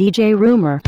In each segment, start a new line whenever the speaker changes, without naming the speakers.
DJ Rumor.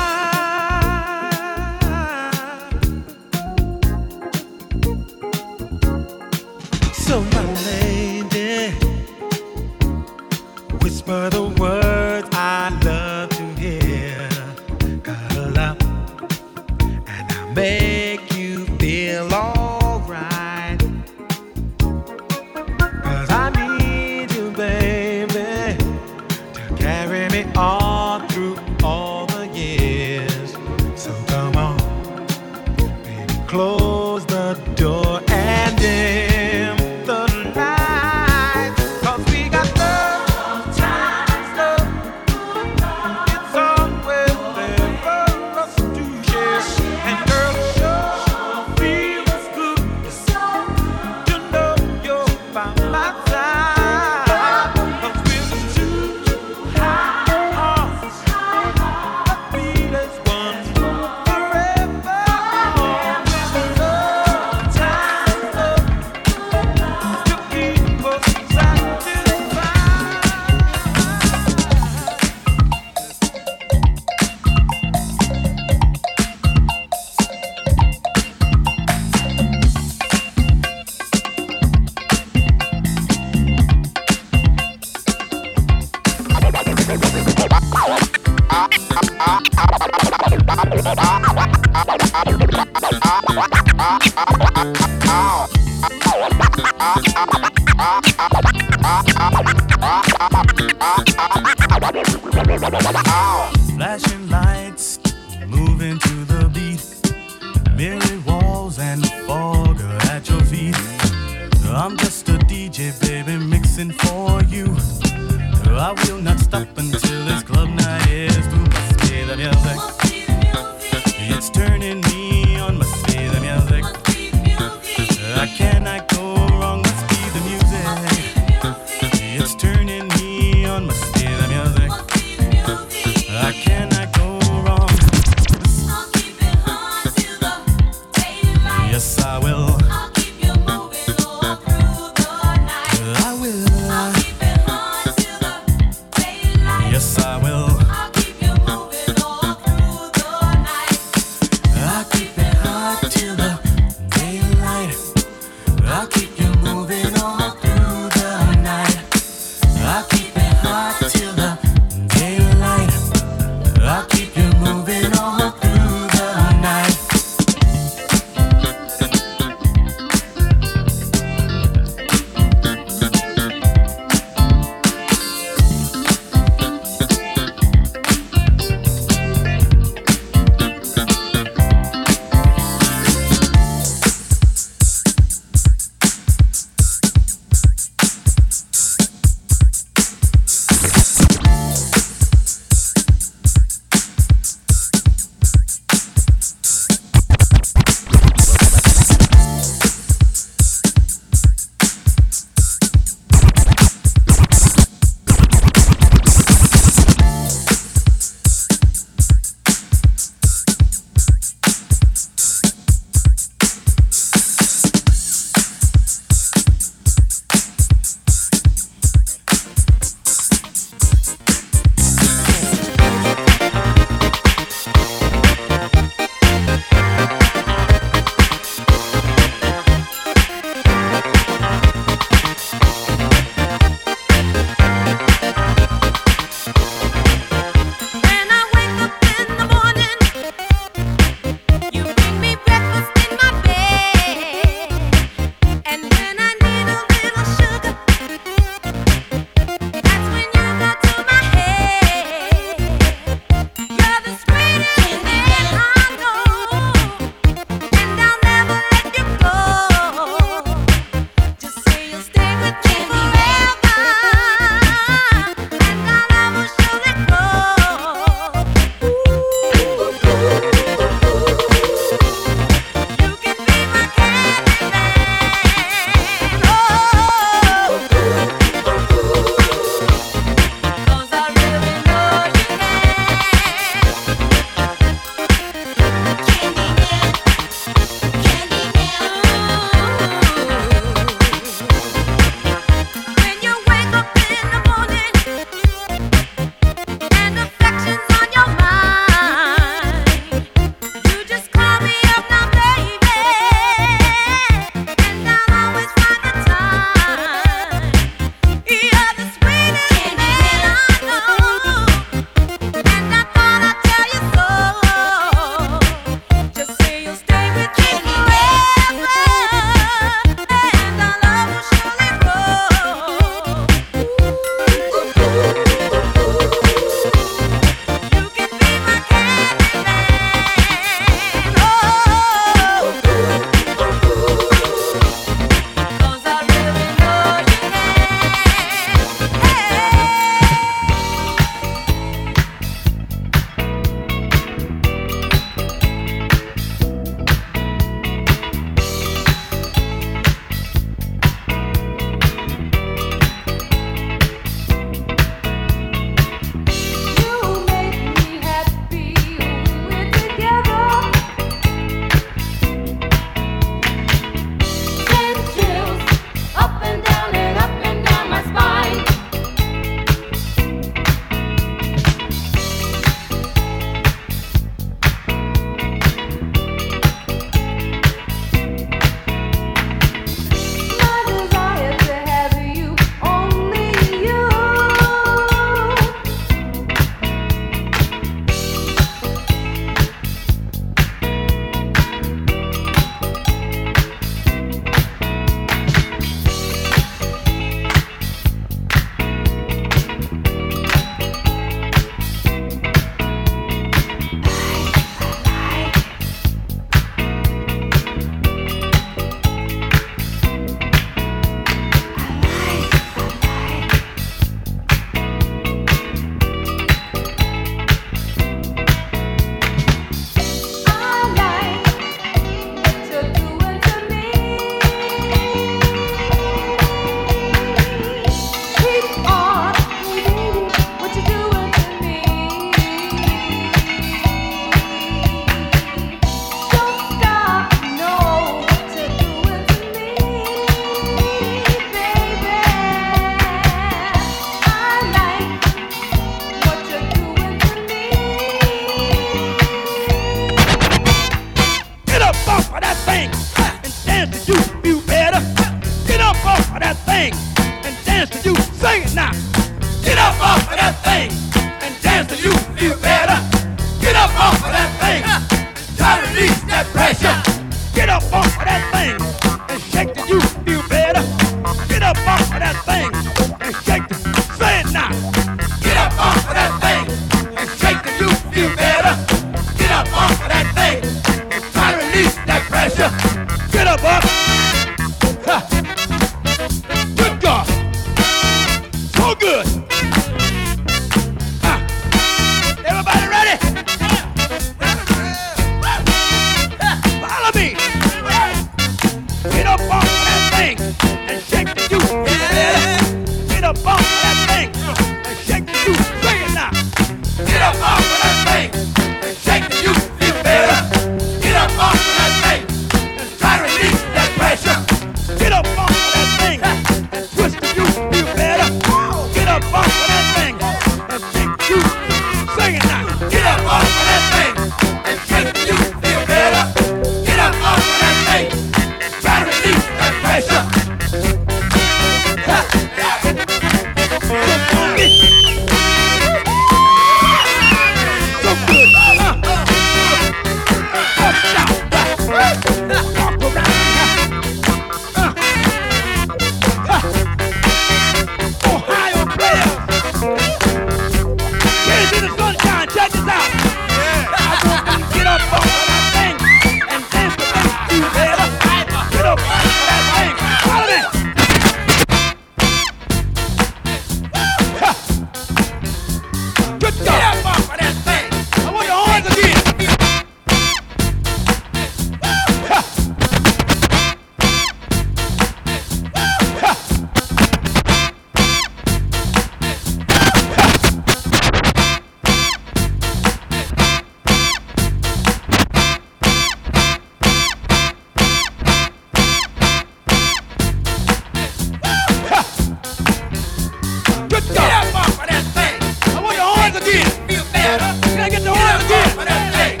Can I get the arms again?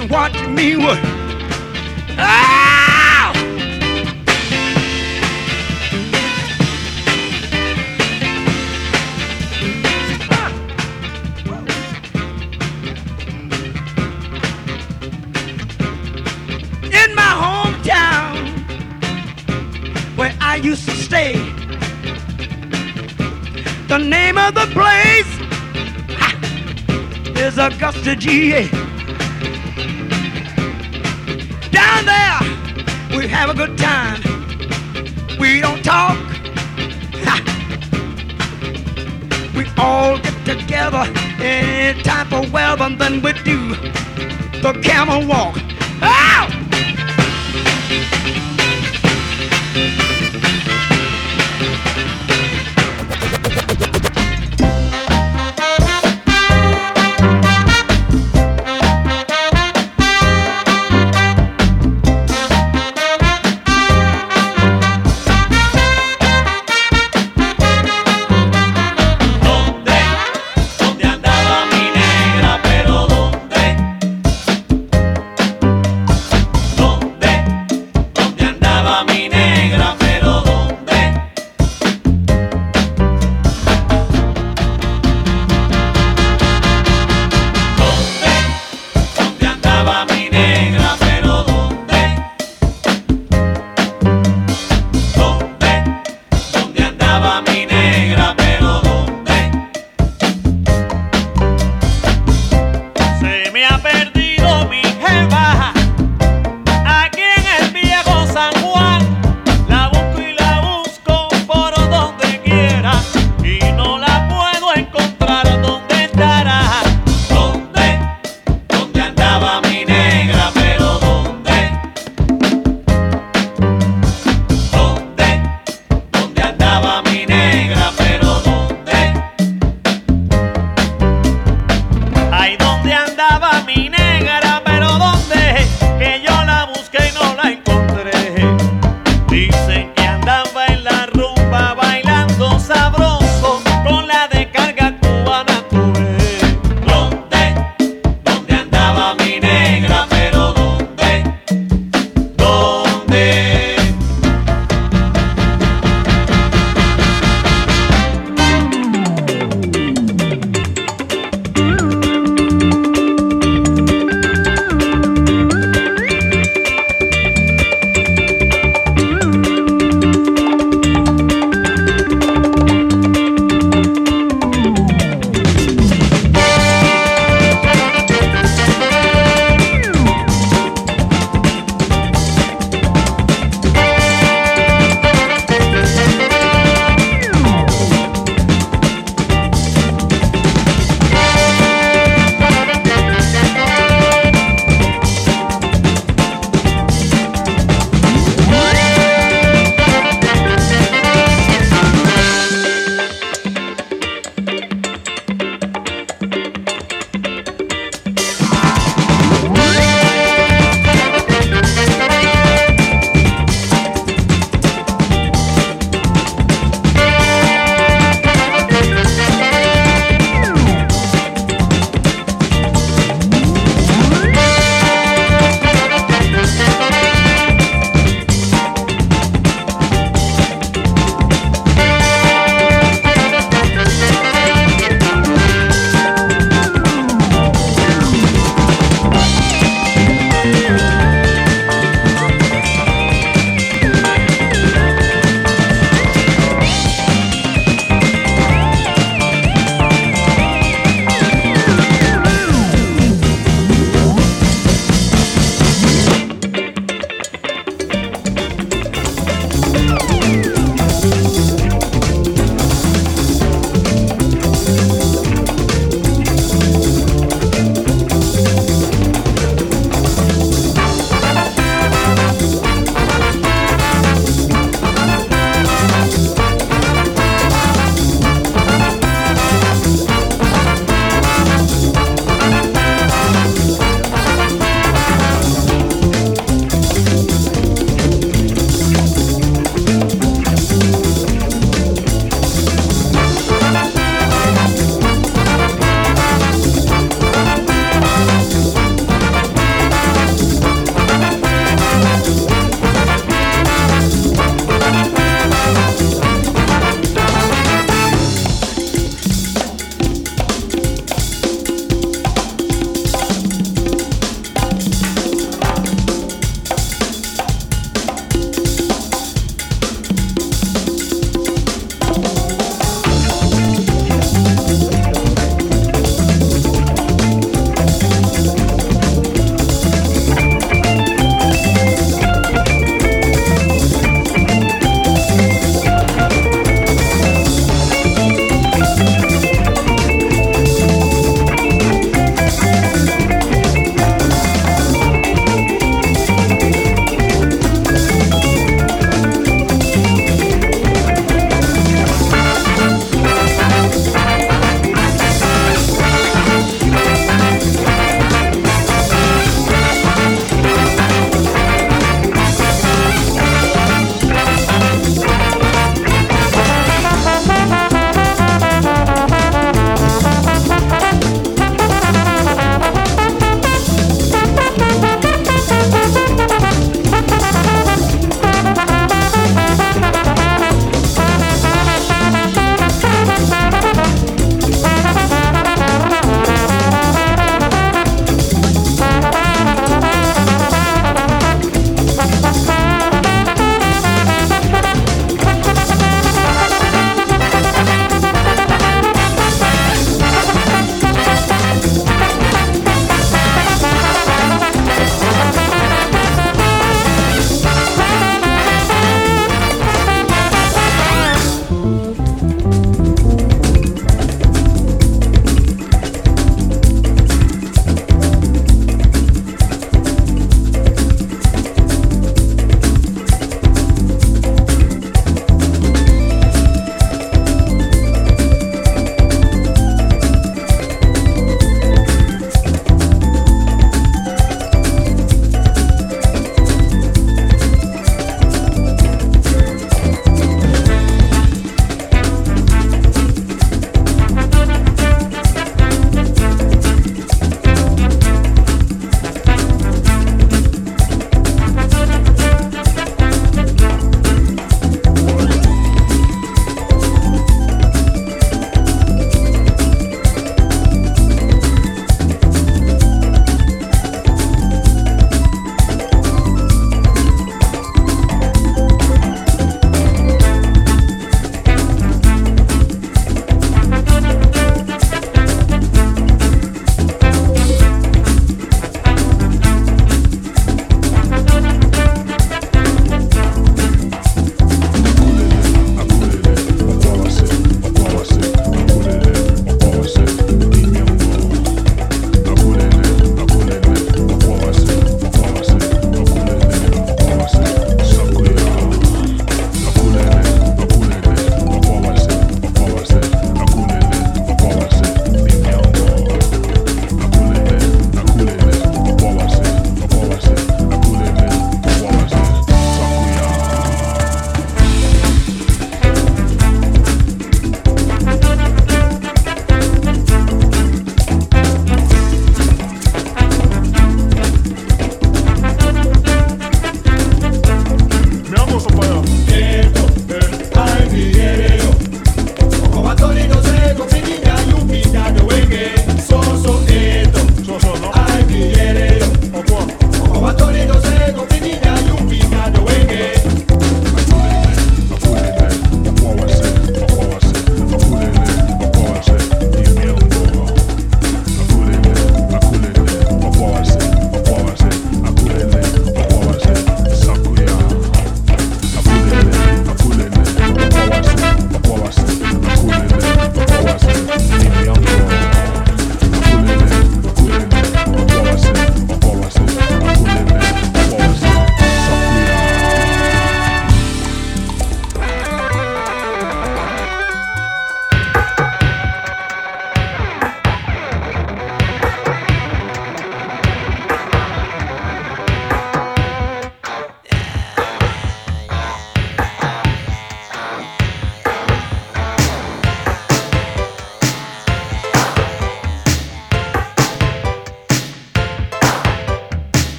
and watch me
work. Ah! In my hometown, where I used to stay, the name of the place is Augusta, GA. talk. Ha. We all get together any type of weather, then we do the camel walk.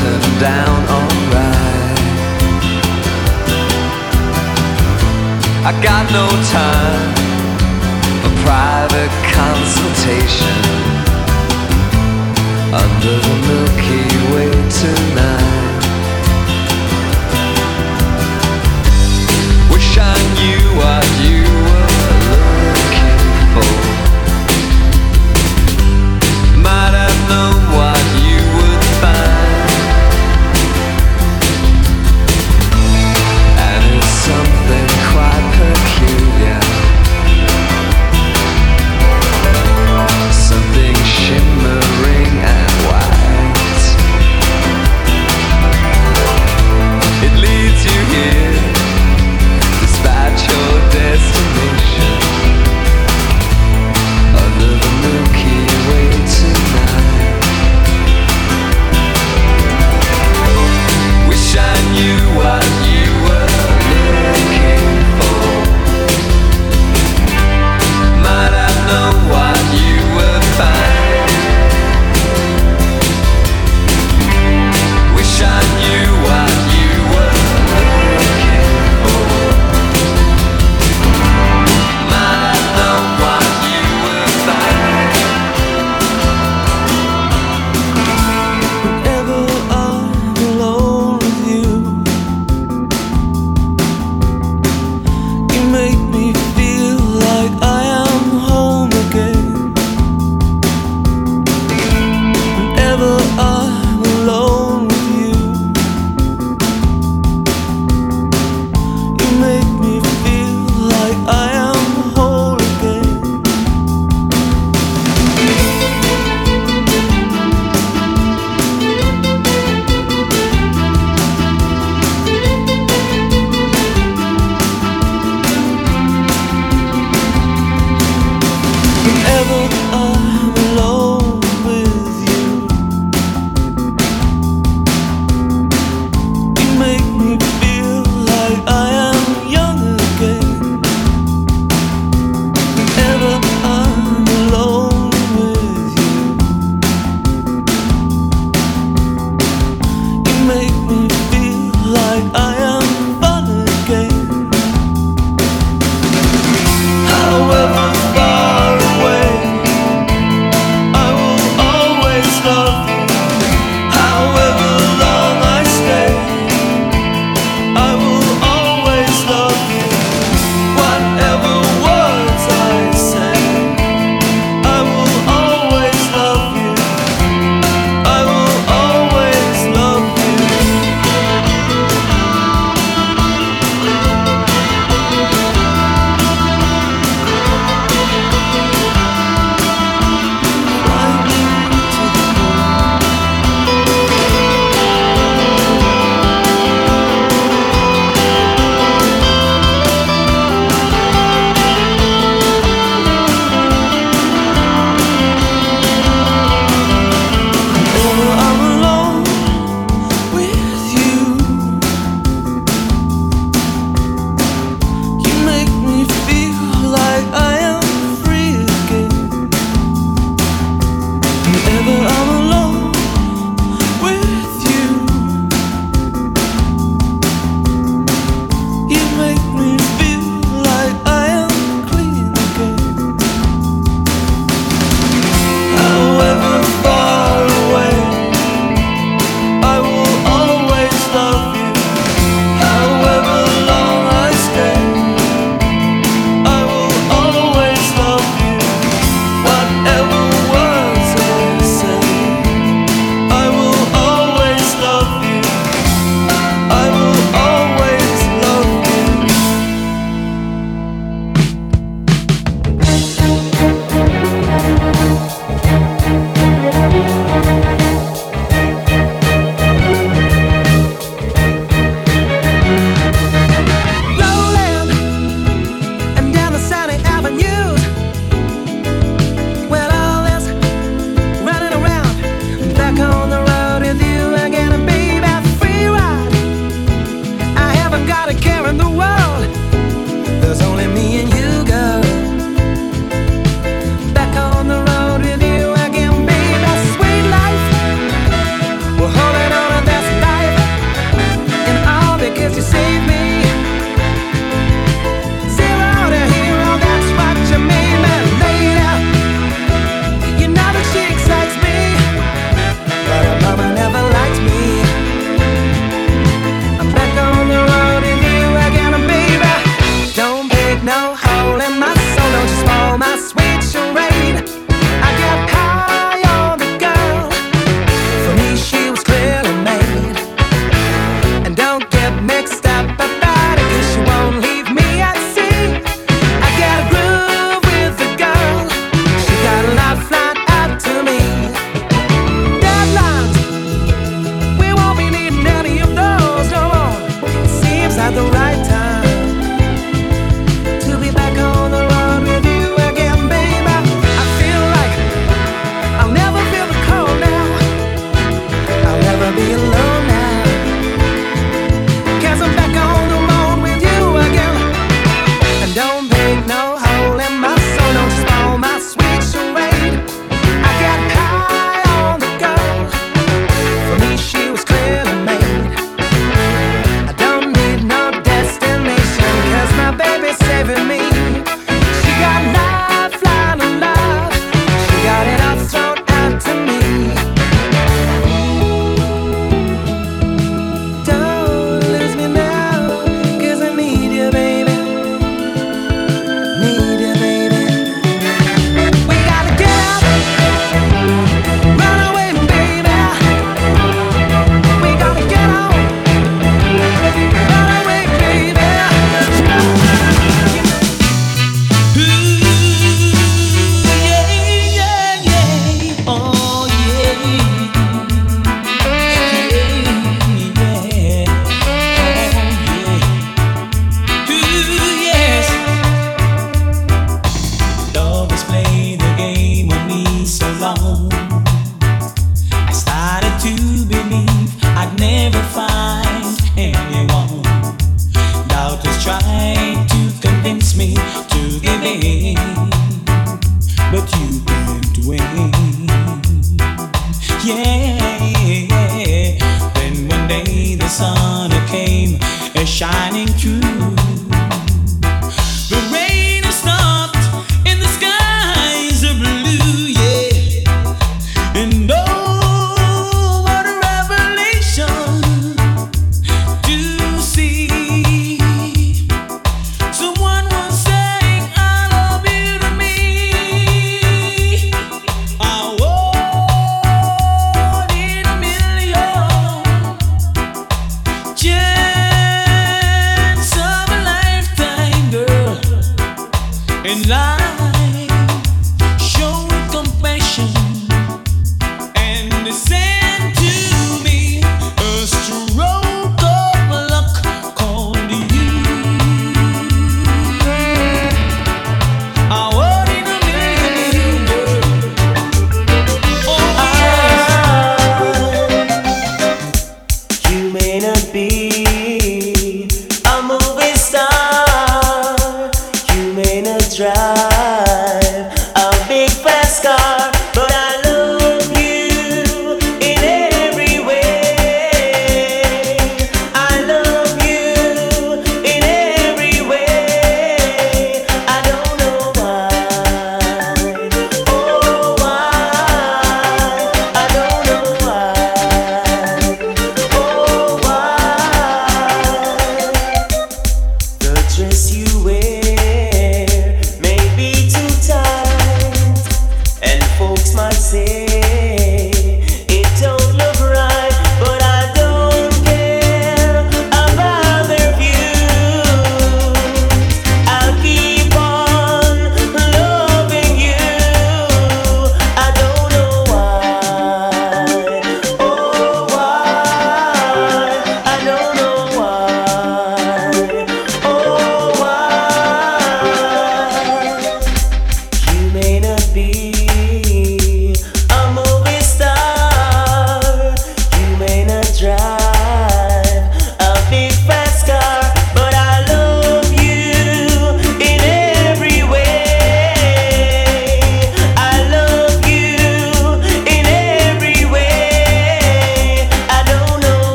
turned down
alright. I got no time for private consultation under the Milky Way tonight.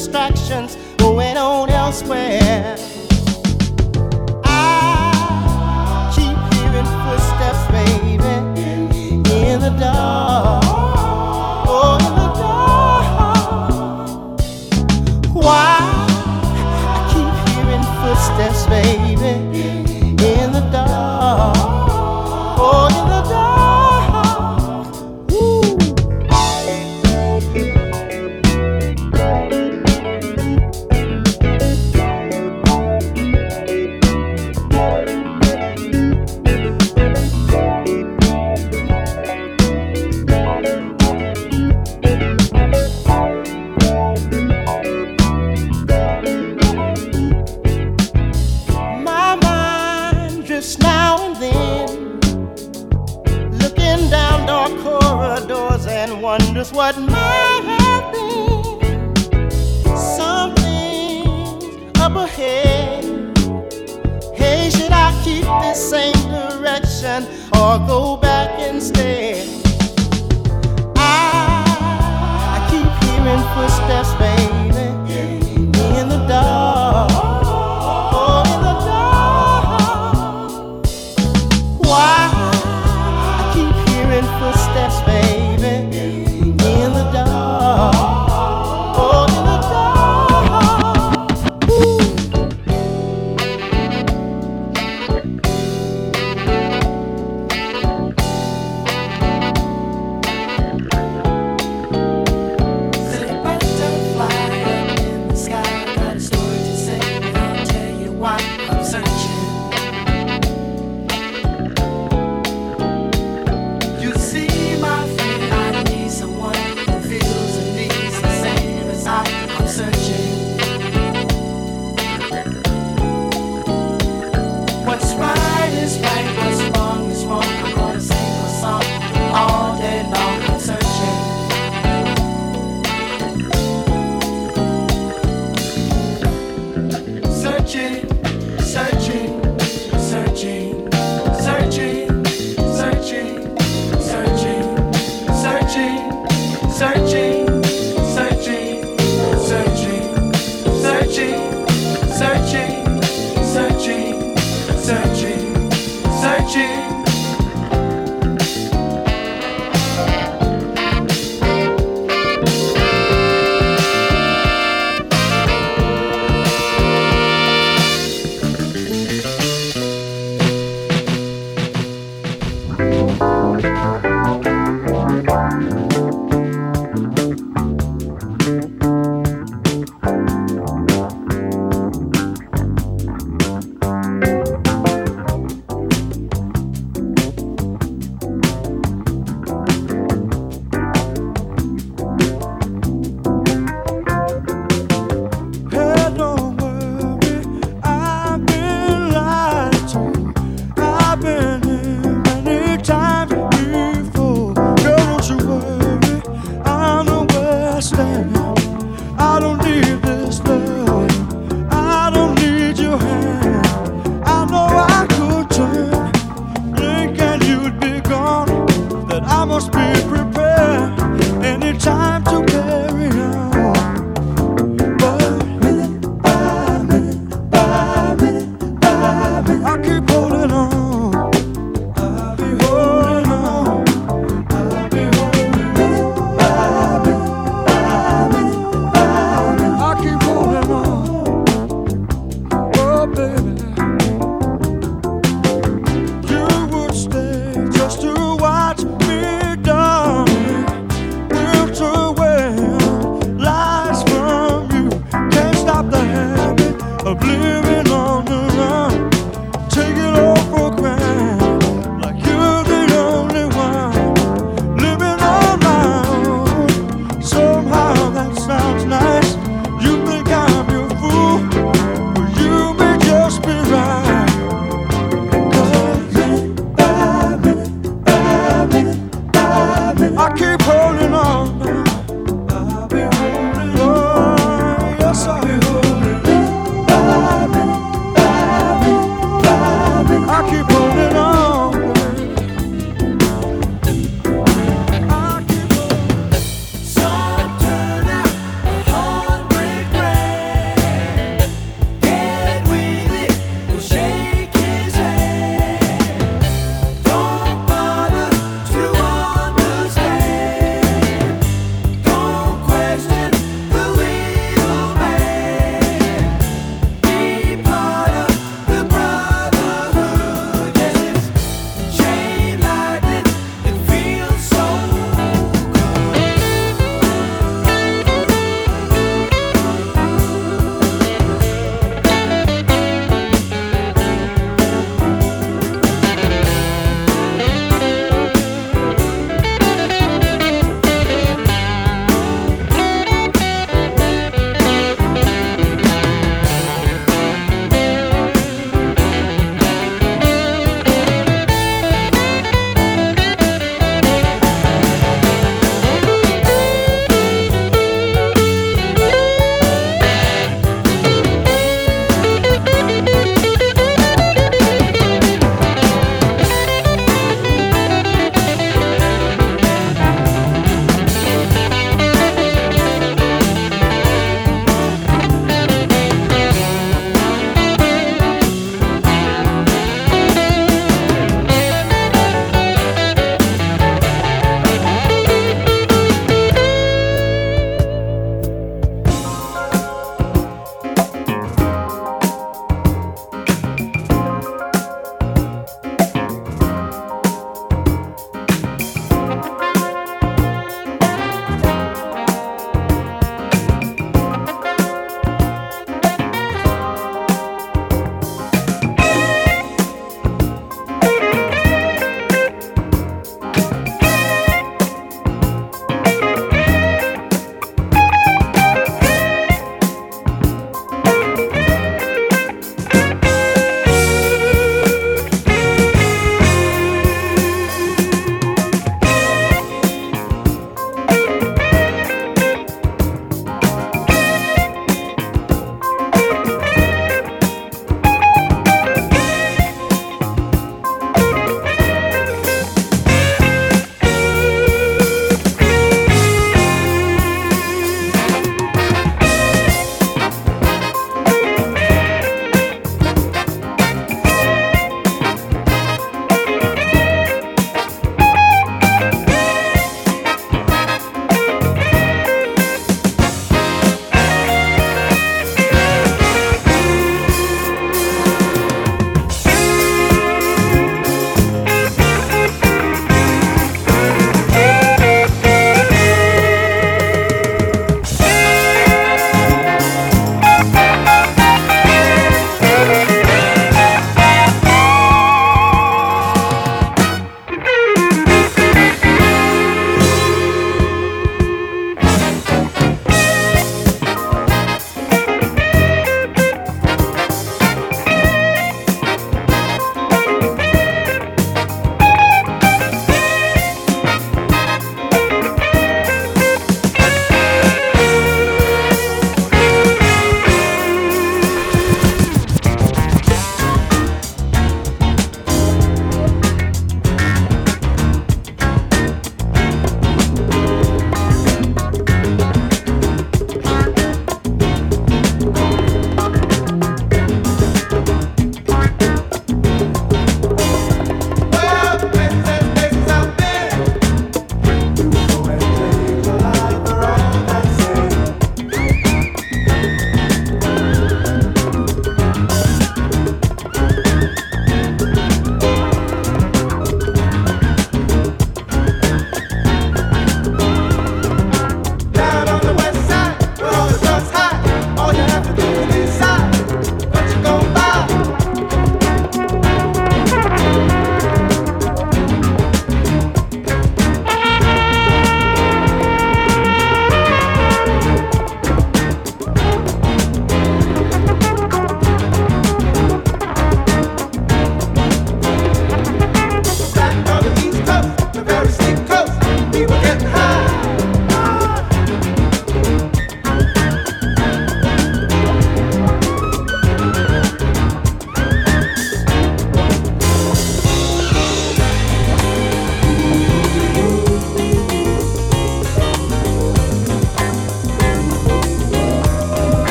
Distractions going on elsewhere.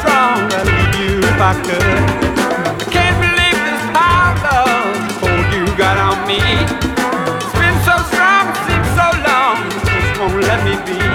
strong, I'd leave you if I could. Can't believe this power love hold you got on me. It's been so strong, it seems so long, just won't let me be.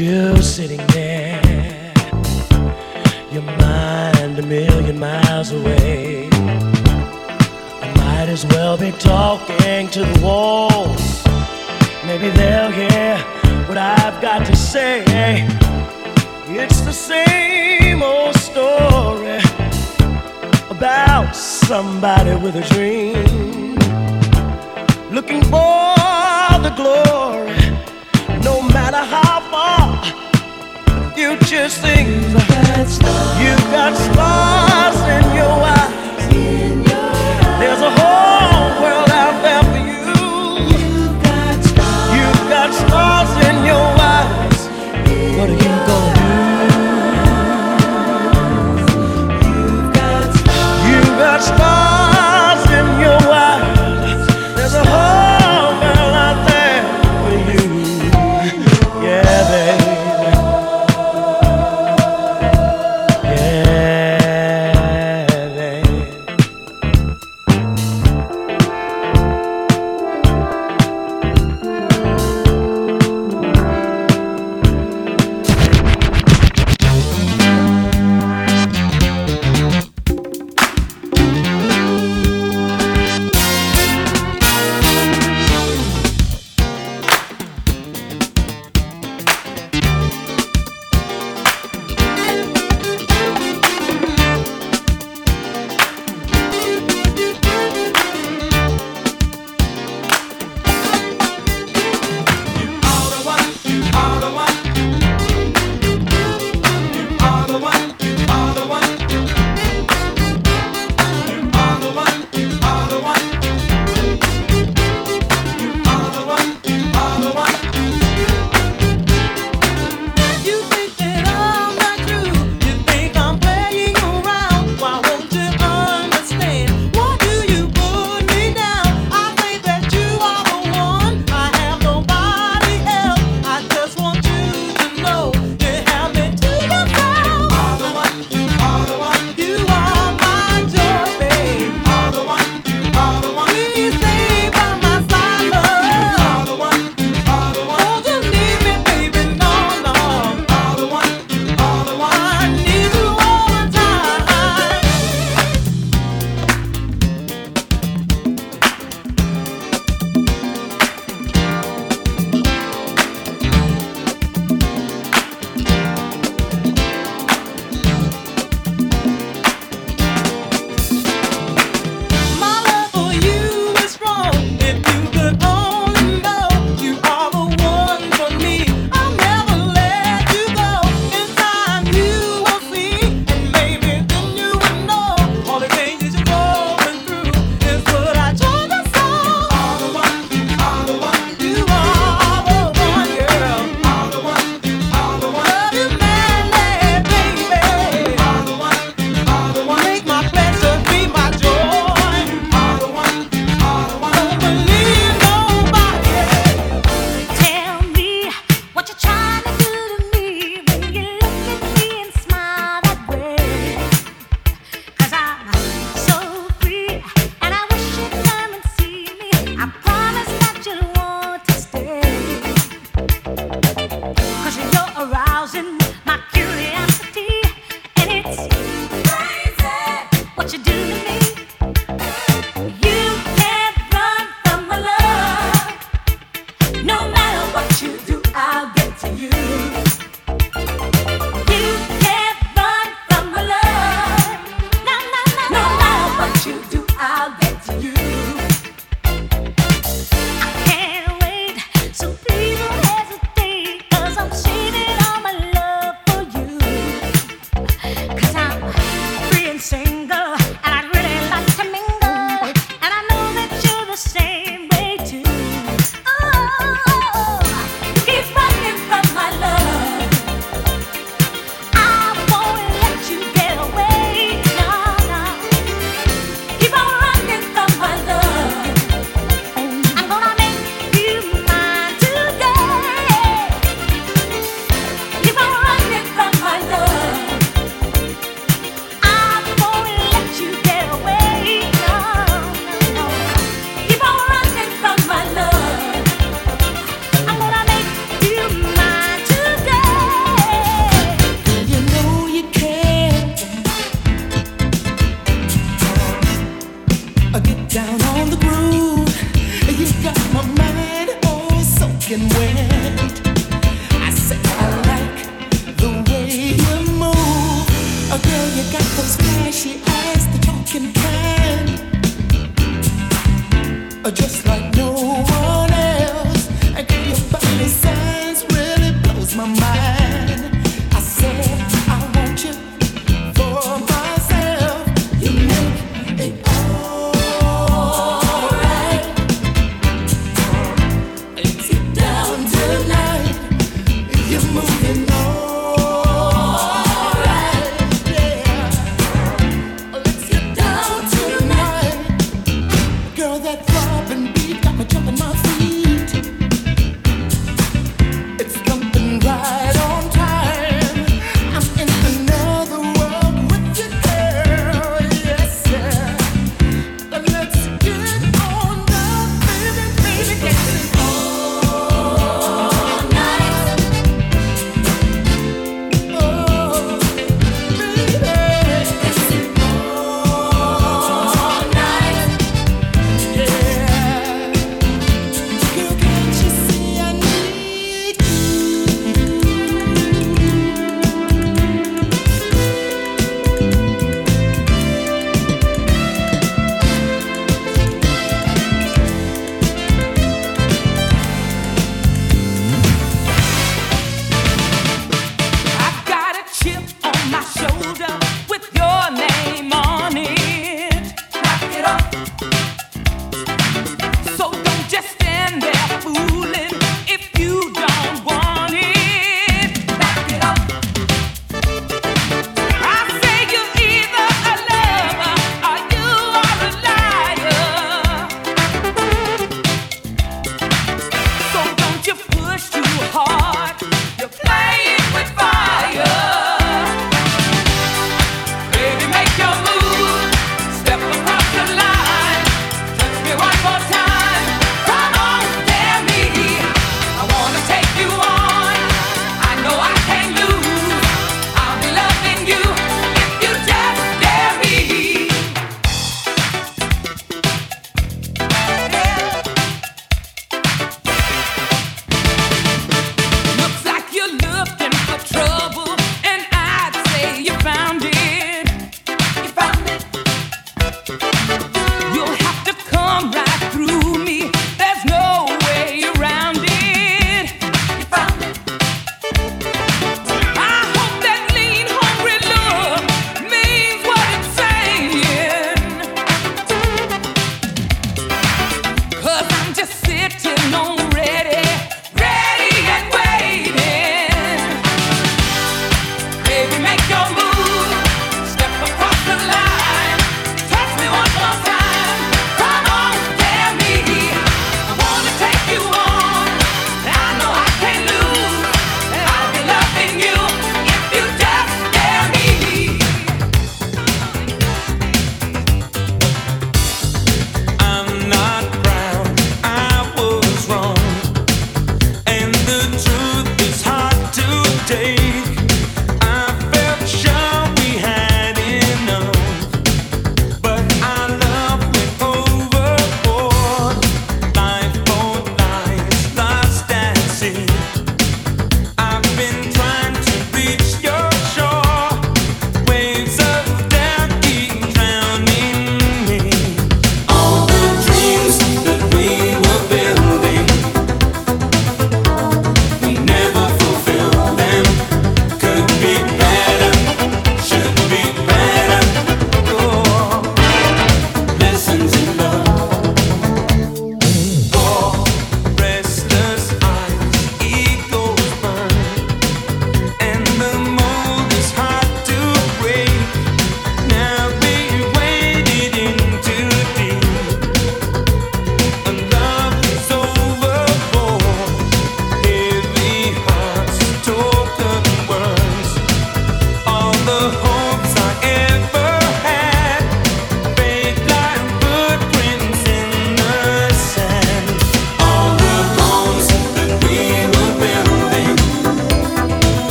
You
future seems you've got stars